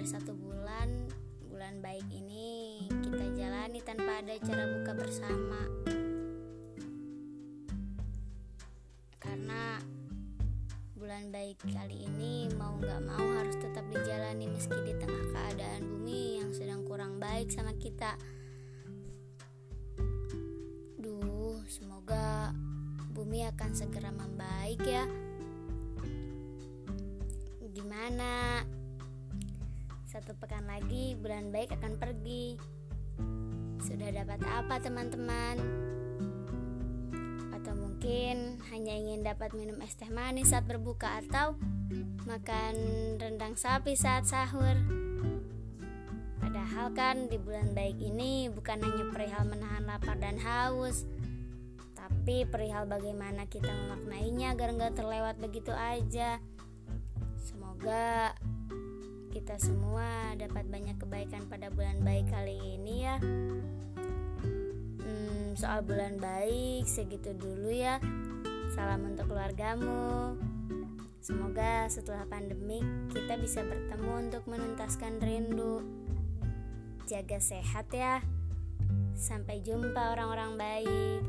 hampir satu bulan Bulan baik ini kita jalani tanpa ada cara buka bersama. Karena bulan baik kali ini mau gak mau harus tetap dijalani meski di tengah keadaan bumi yang sedang kurang baik sama kita. Duh, semoga bumi akan segera membaik ya. Gimana? Satu pekan lagi bulan baik akan pergi. Sudah dapat apa teman-teman? Atau mungkin hanya ingin dapat minum es teh manis saat berbuka atau makan rendang sapi saat sahur. Padahal kan di bulan baik ini bukan hanya perihal menahan lapar dan haus, tapi perihal bagaimana kita memaknainya agar nggak terlewat begitu aja. Semoga kita semua dapat banyak kebaikan pada bulan baik kali ini ya. Hmm, soal bulan baik segitu dulu ya. Salam untuk keluargamu. Semoga setelah pandemi kita bisa bertemu untuk menuntaskan rindu. Jaga sehat ya. Sampai jumpa orang-orang baik.